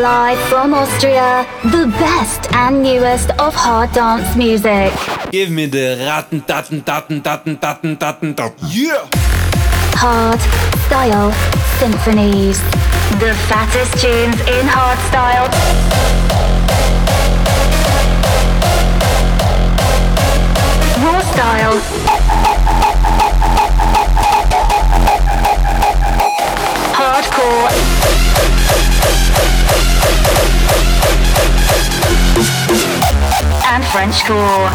Live from Austria, the best and newest of hard dance music. Give me the ratten, datten, datten, datten, datten, datten, datten. Yeah! Hard Style Symphonies. The fattest tunes in hard style. Raw style. And Frenchcore.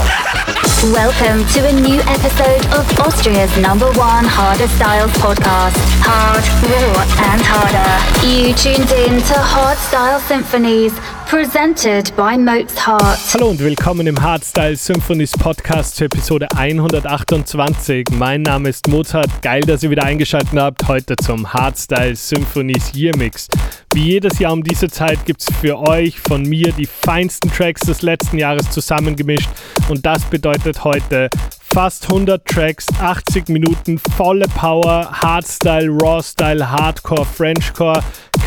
Welcome to a new episode of Austria's number one harder styles podcast. Hard, raw, and harder. You tuned in to Hard Style Symphonies, presented by Mozart. Hallo und willkommen im Hardstyle Symphonies Podcast zur Episode 128. Mein Name ist Mozart. Geil, dass ihr wieder eingeschaltet habt heute zum Hardstyle Symphonies Year Mix. Wie jedes Jahr um diese Zeit gibt es für euch von mir die feinsten Tracks des letzten Jahres zusammengemischt und das bedeutet heute fast 100 Tracks, 80 Minuten, volle Power, Hardstyle, Rawstyle, Hardcore, Frenchcore,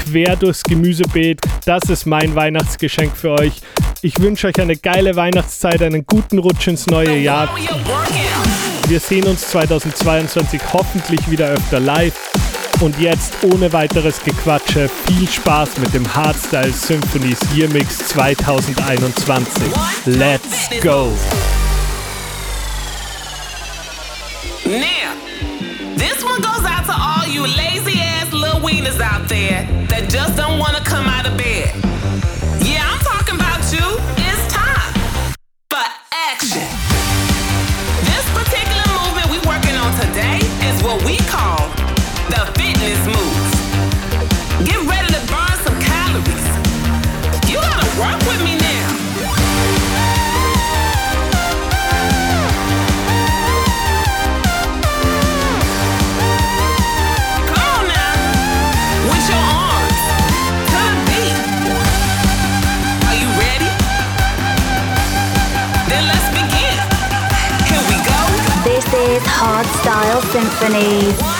quer durchs Gemüsebeet. Das ist mein Weihnachtsgeschenk für euch. Ich wünsche euch eine geile Weihnachtszeit, einen guten Rutsch ins neue Jahr. Wir sehen uns 2022 hoffentlich wieder öfter live. Und jetzt ohne weiteres Gequatsche viel Spaß mit dem Hardstyle Symphonies Year Mix 2021. Let's go! Now, this one goes out to all you lazy ass little wieners out there that just don't want to come out of bed. Yeah, I'm talking about you. It's time for action. This particular movement we working on today is what we call Style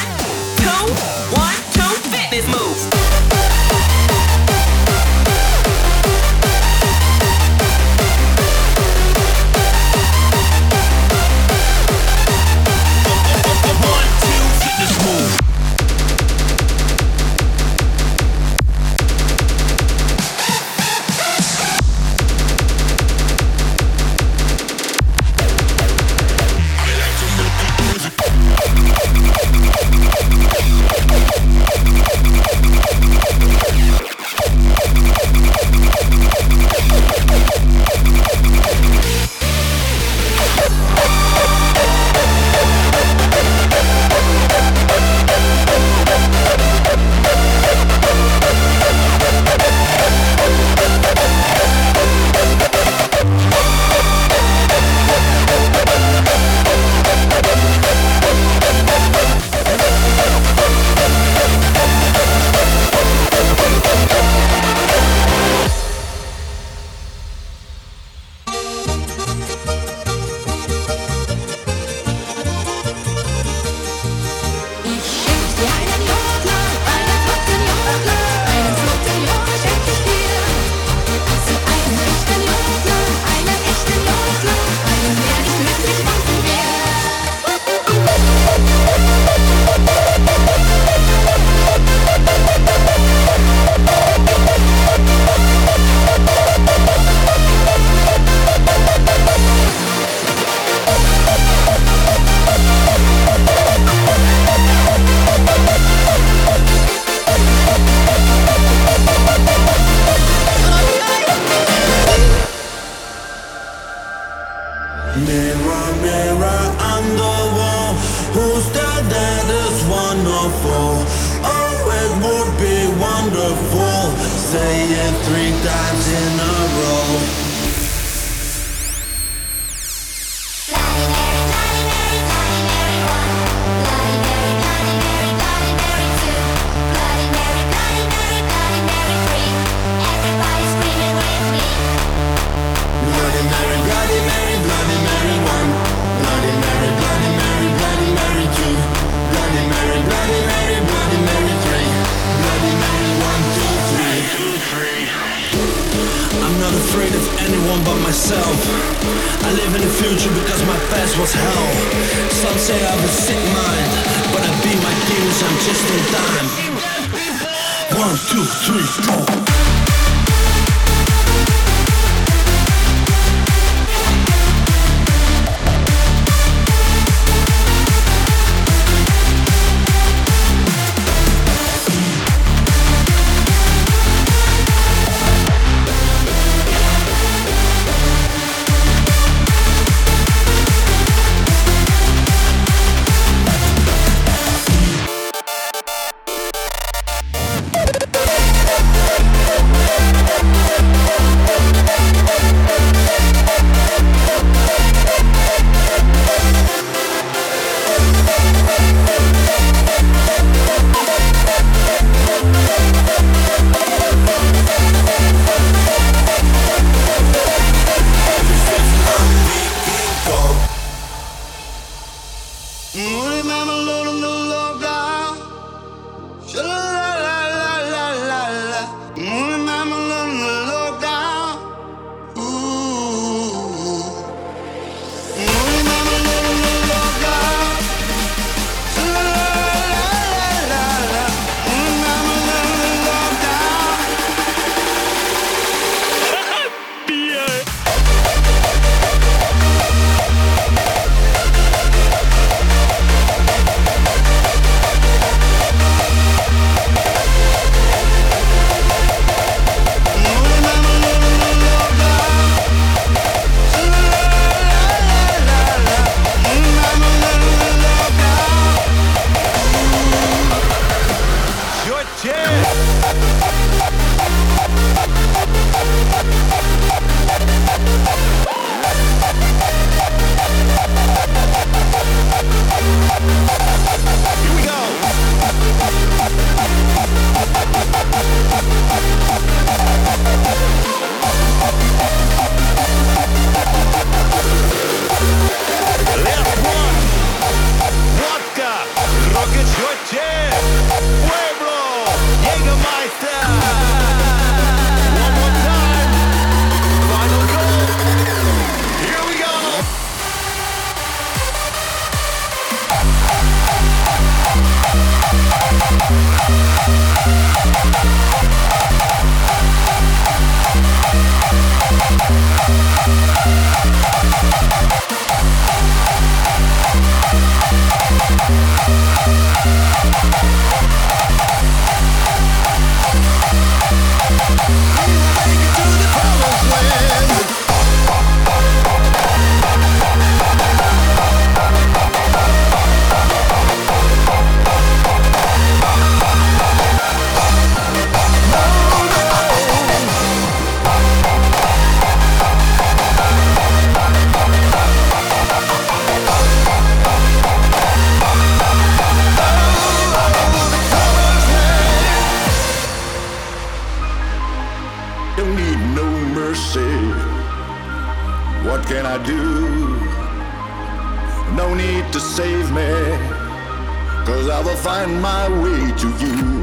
but myself. I live in the future because my past was hell. Some say I have a sick mind, but I beat my demons, I'm just in time. One, two, three, four. Don't find my way to you.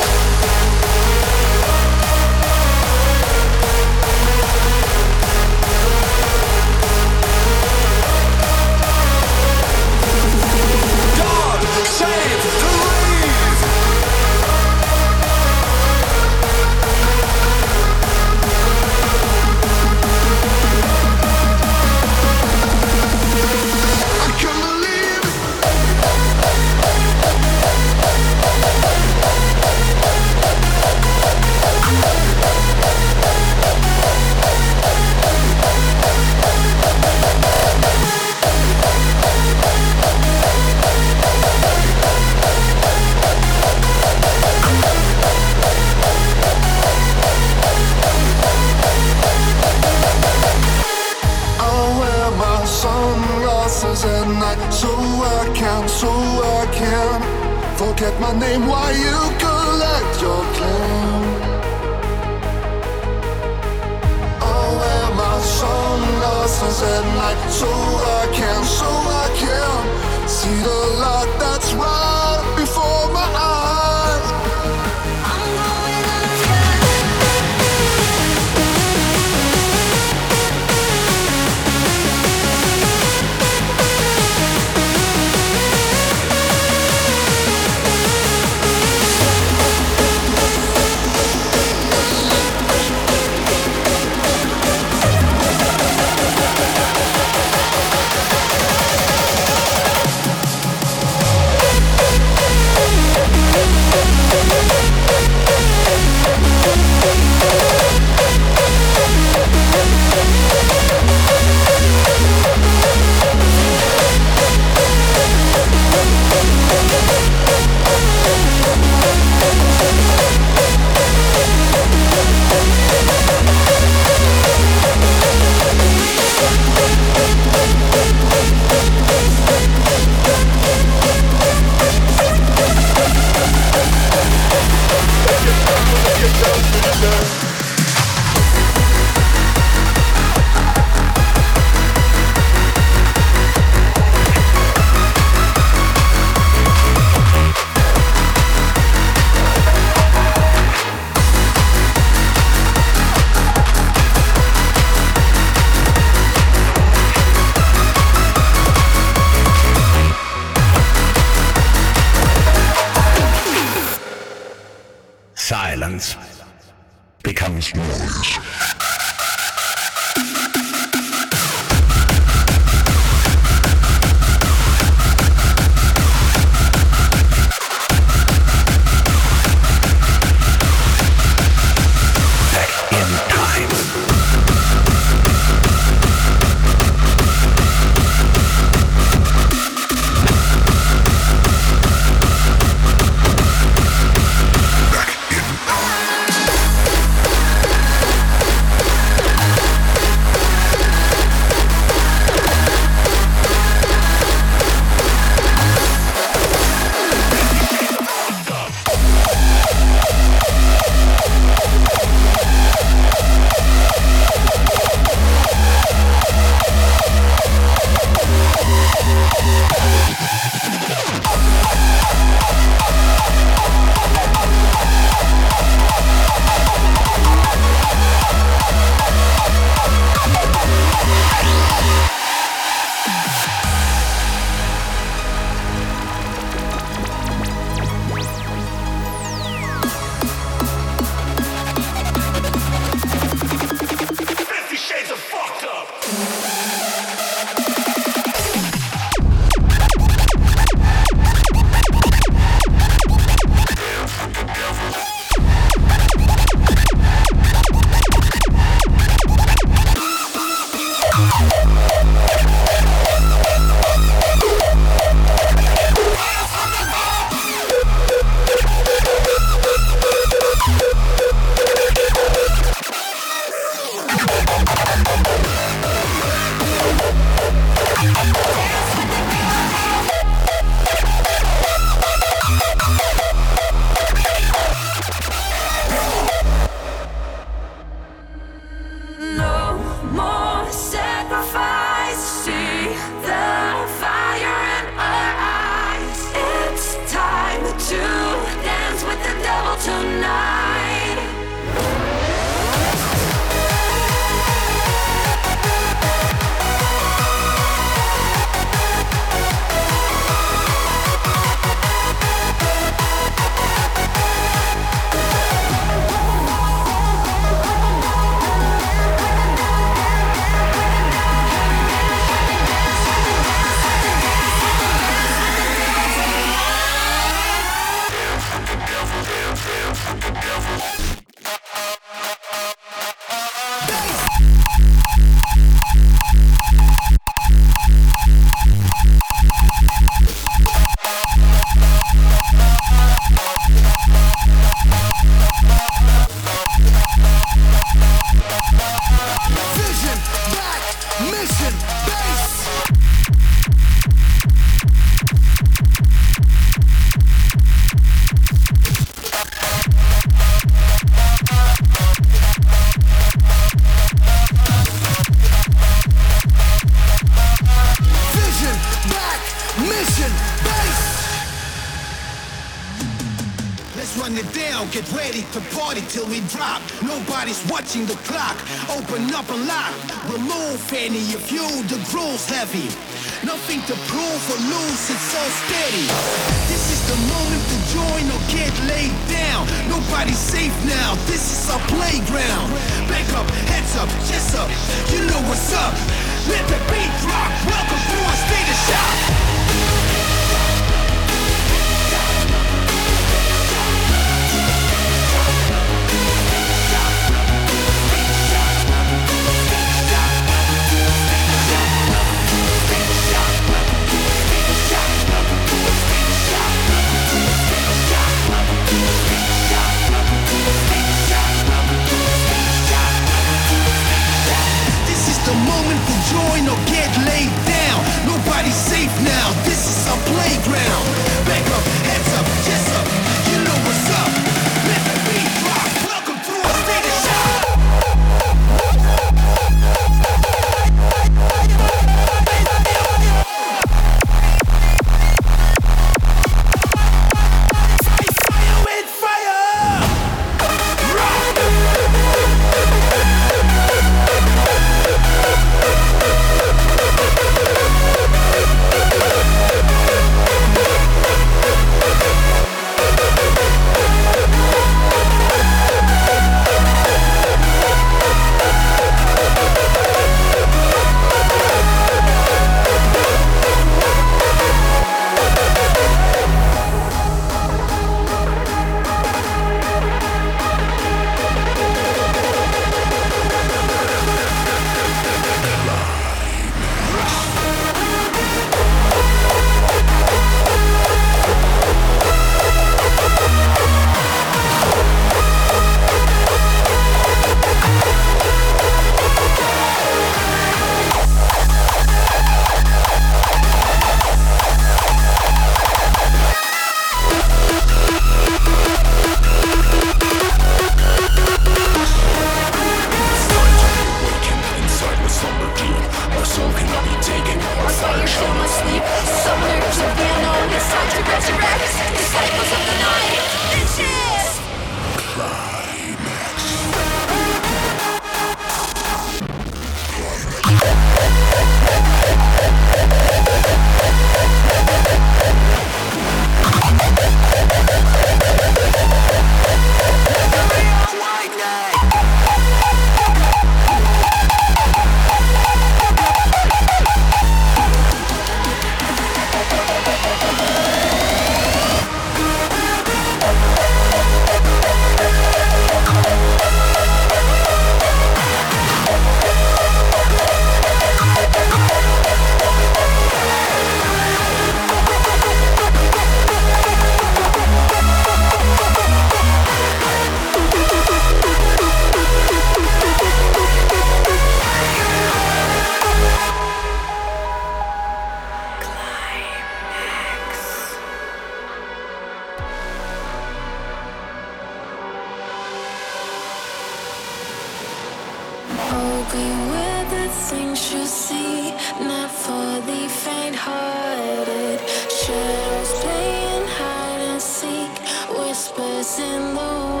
the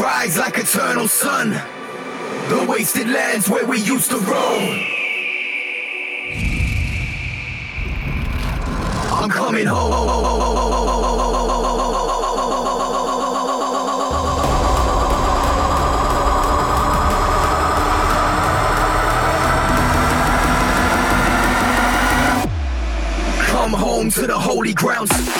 rise like eternal sun. The wasted lands where we used to roam. I'm coming home. home to the holy grounds.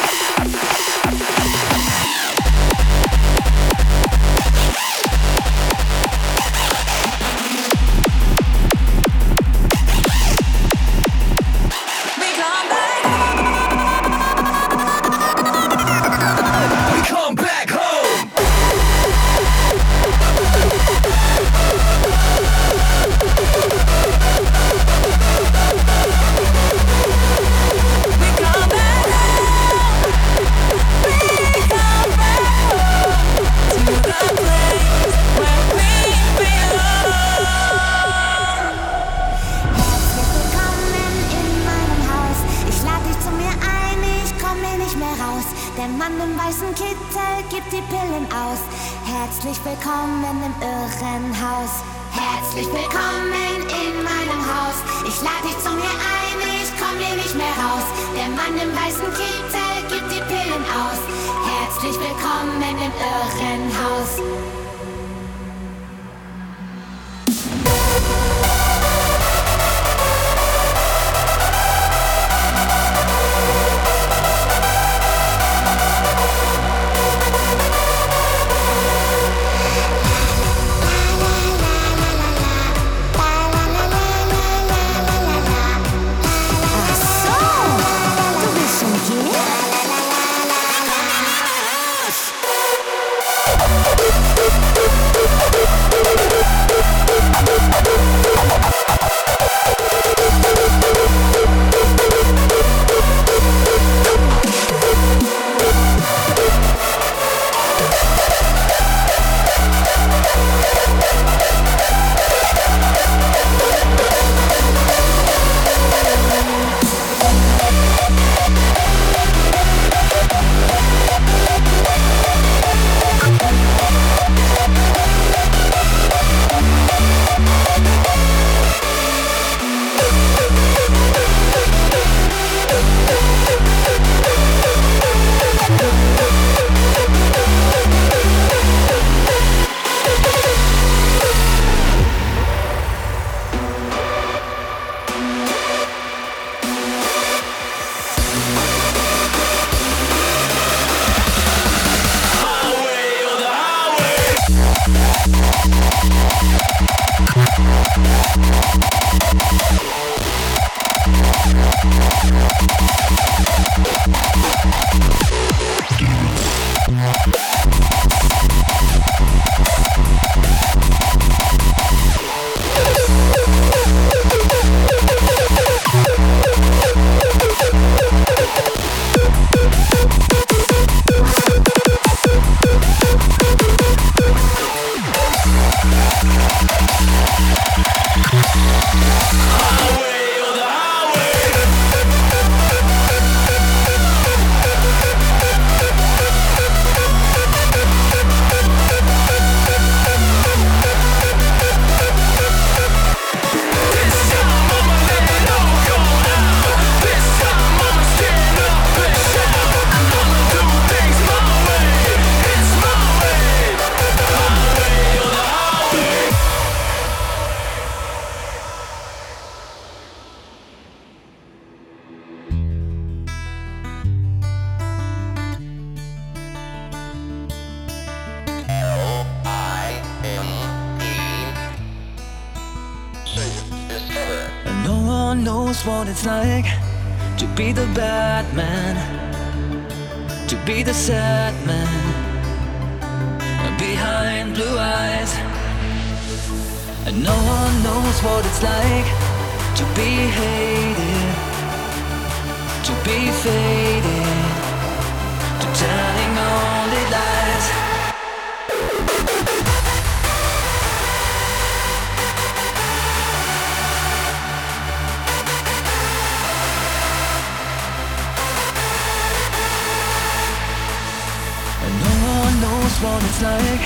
like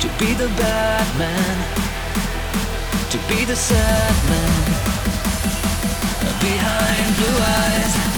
to be the bad man, to be the sad man behind blue eyes.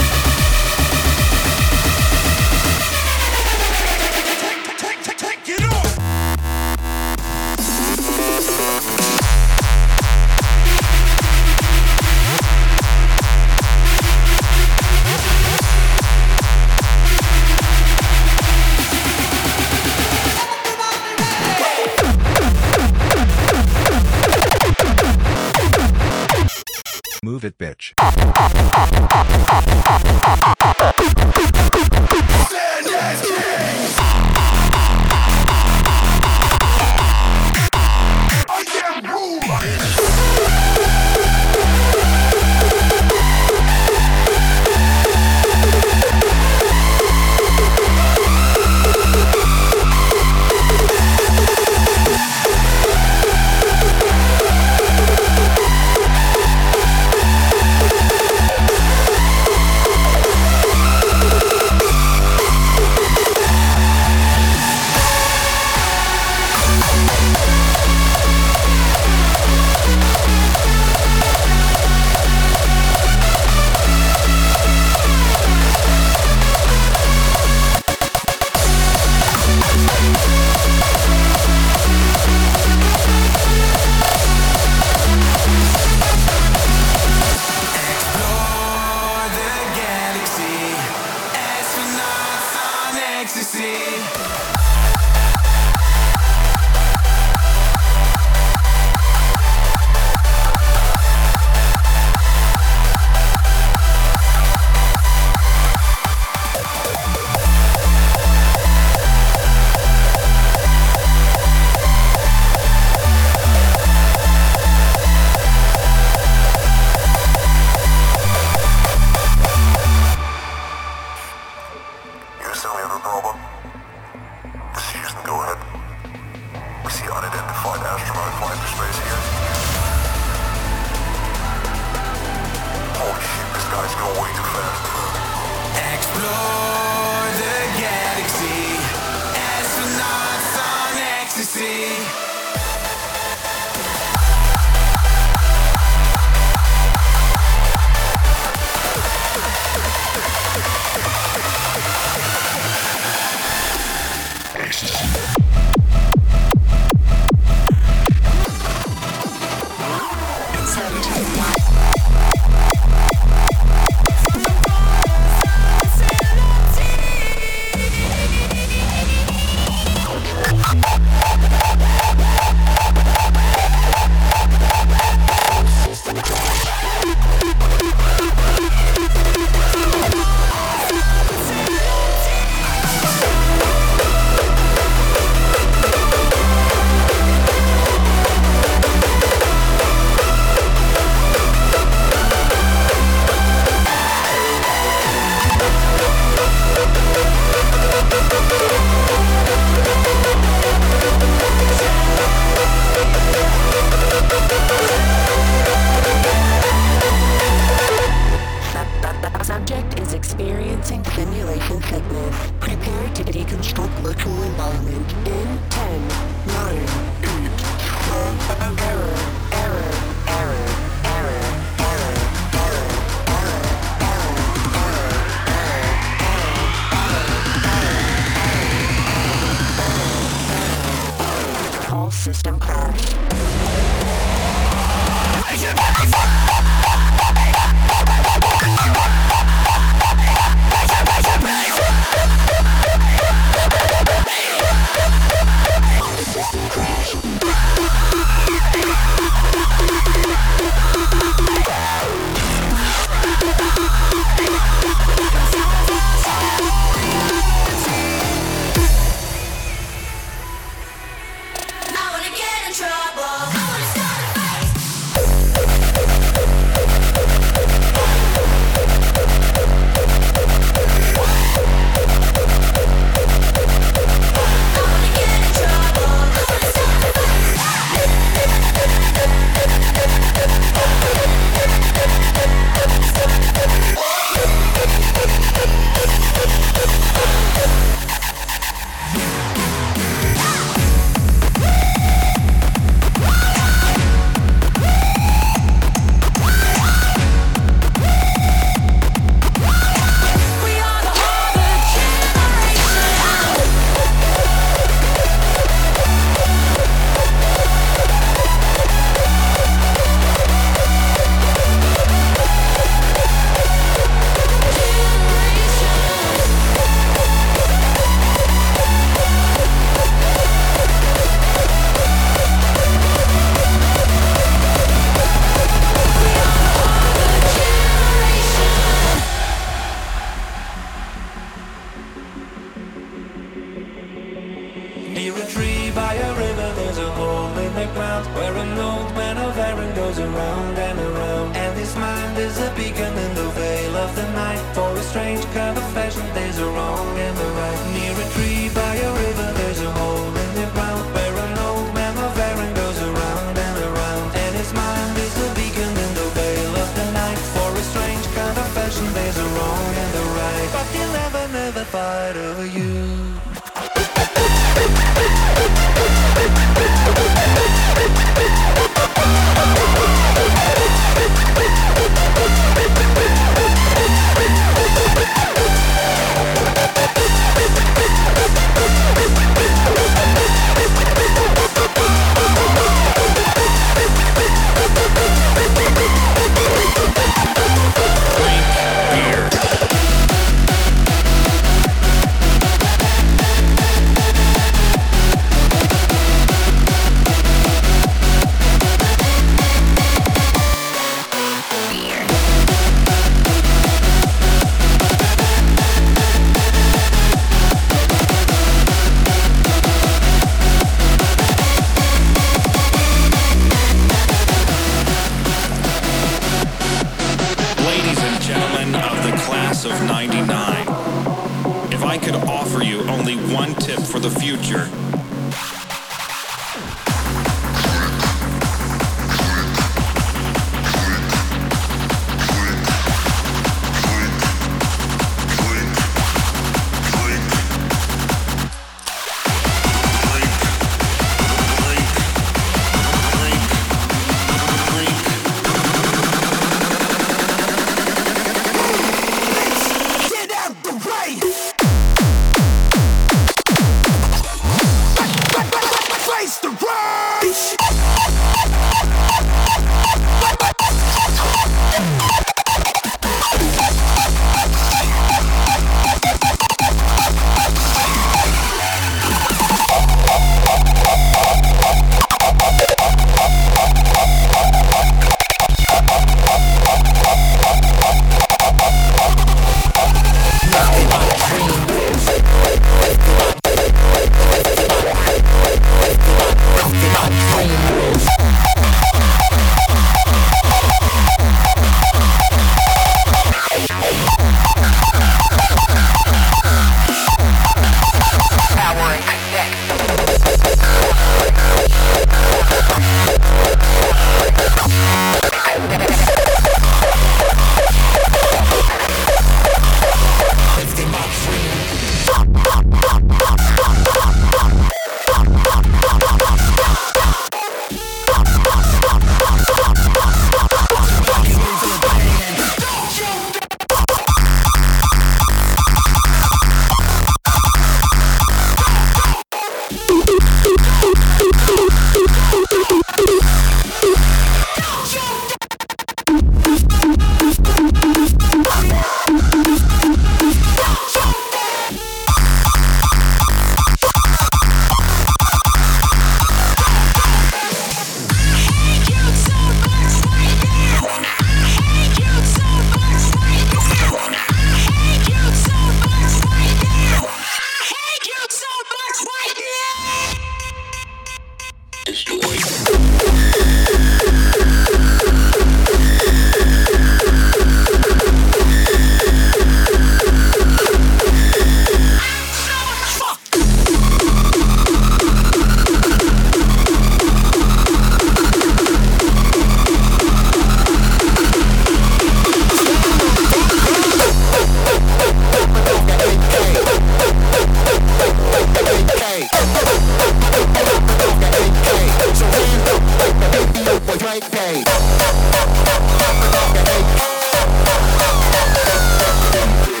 Stand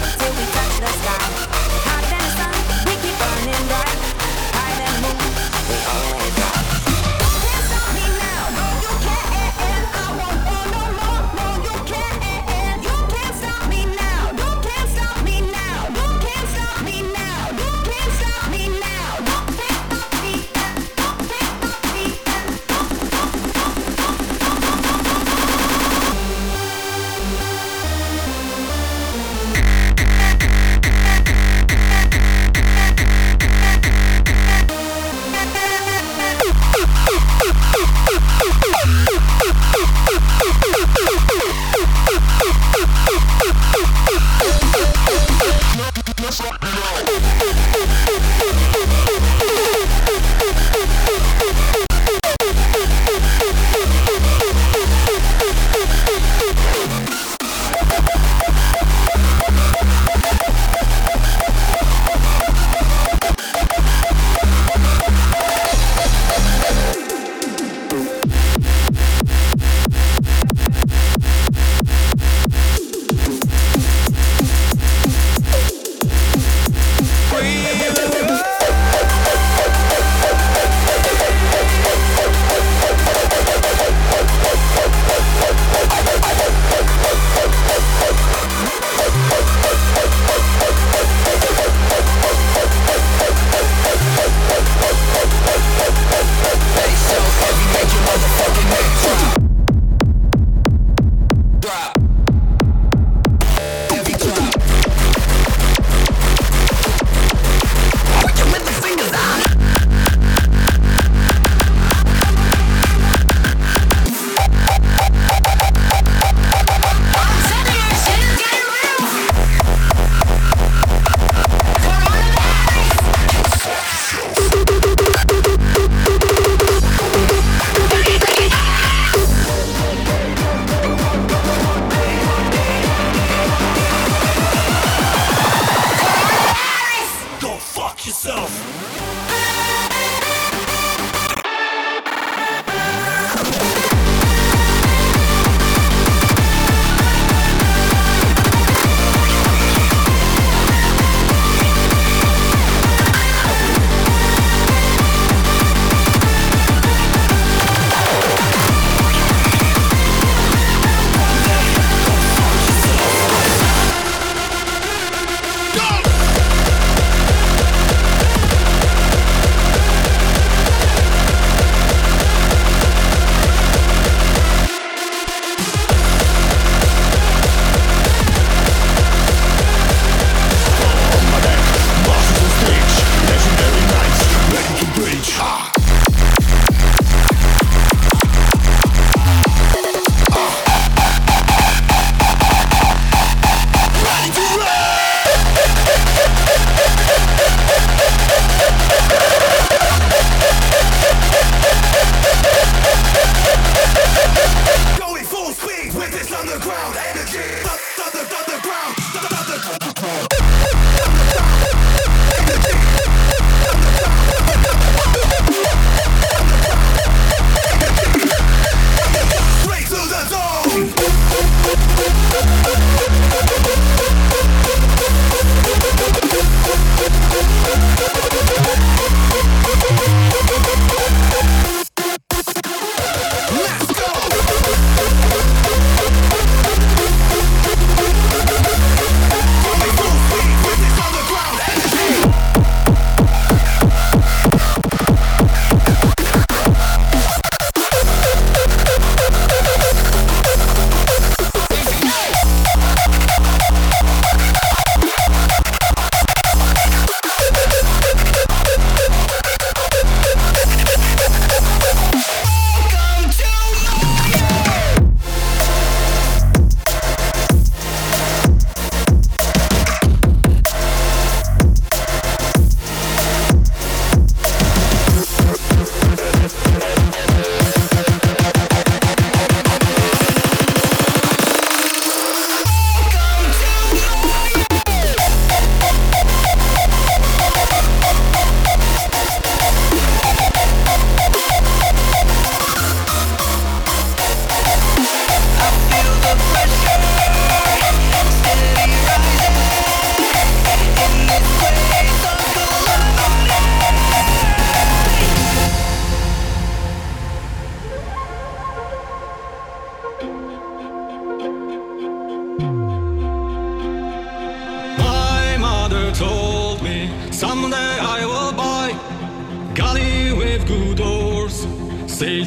climbing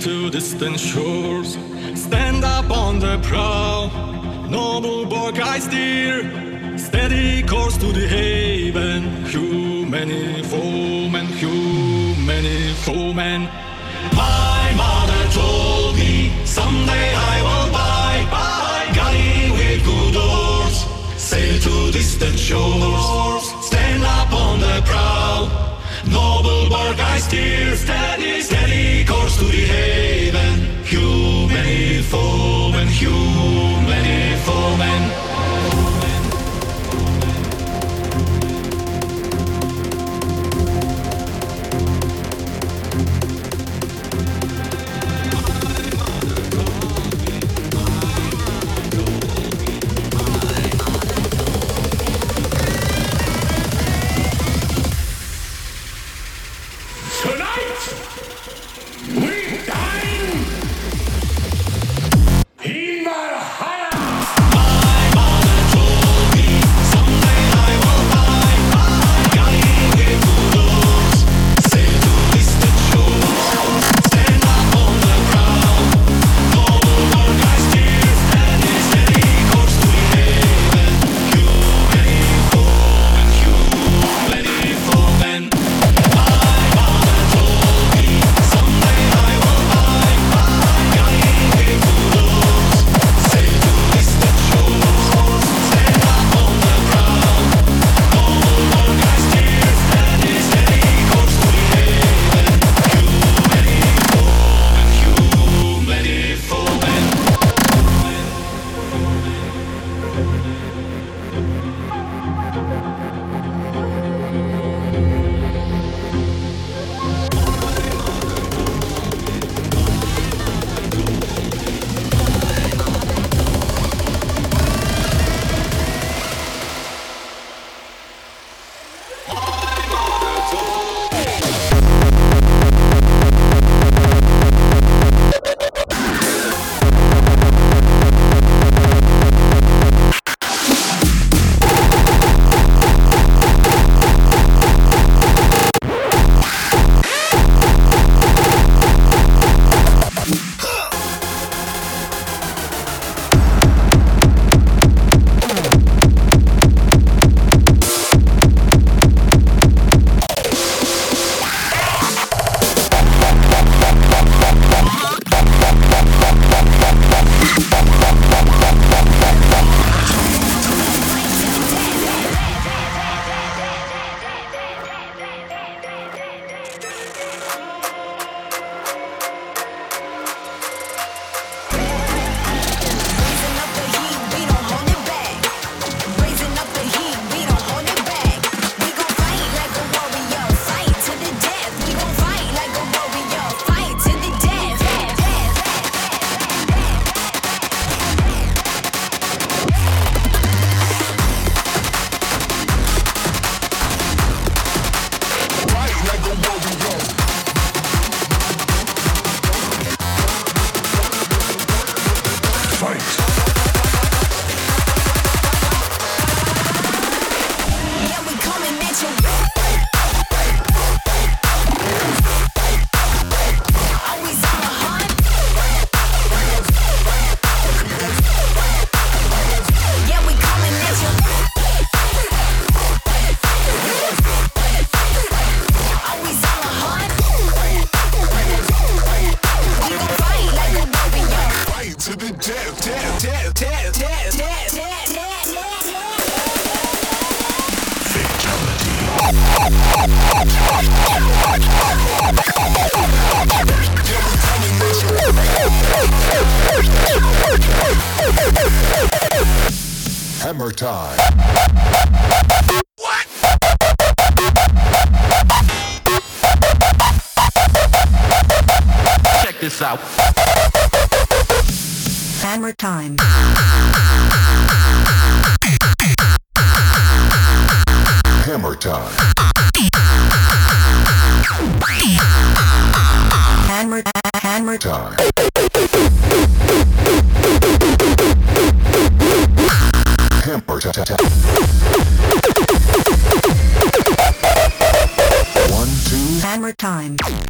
to distant shores, stand up on the prow, noble bark I steer, steady course to the haven, hew many foemen, many foemen. My mother told me someday I will buy, buy, galley with good oars, sail to distant shores, stand up on the prow. Noble bark I steer, steady, steady to the haven. Time.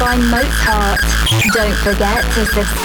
By Mozart. Don't forget to subscribe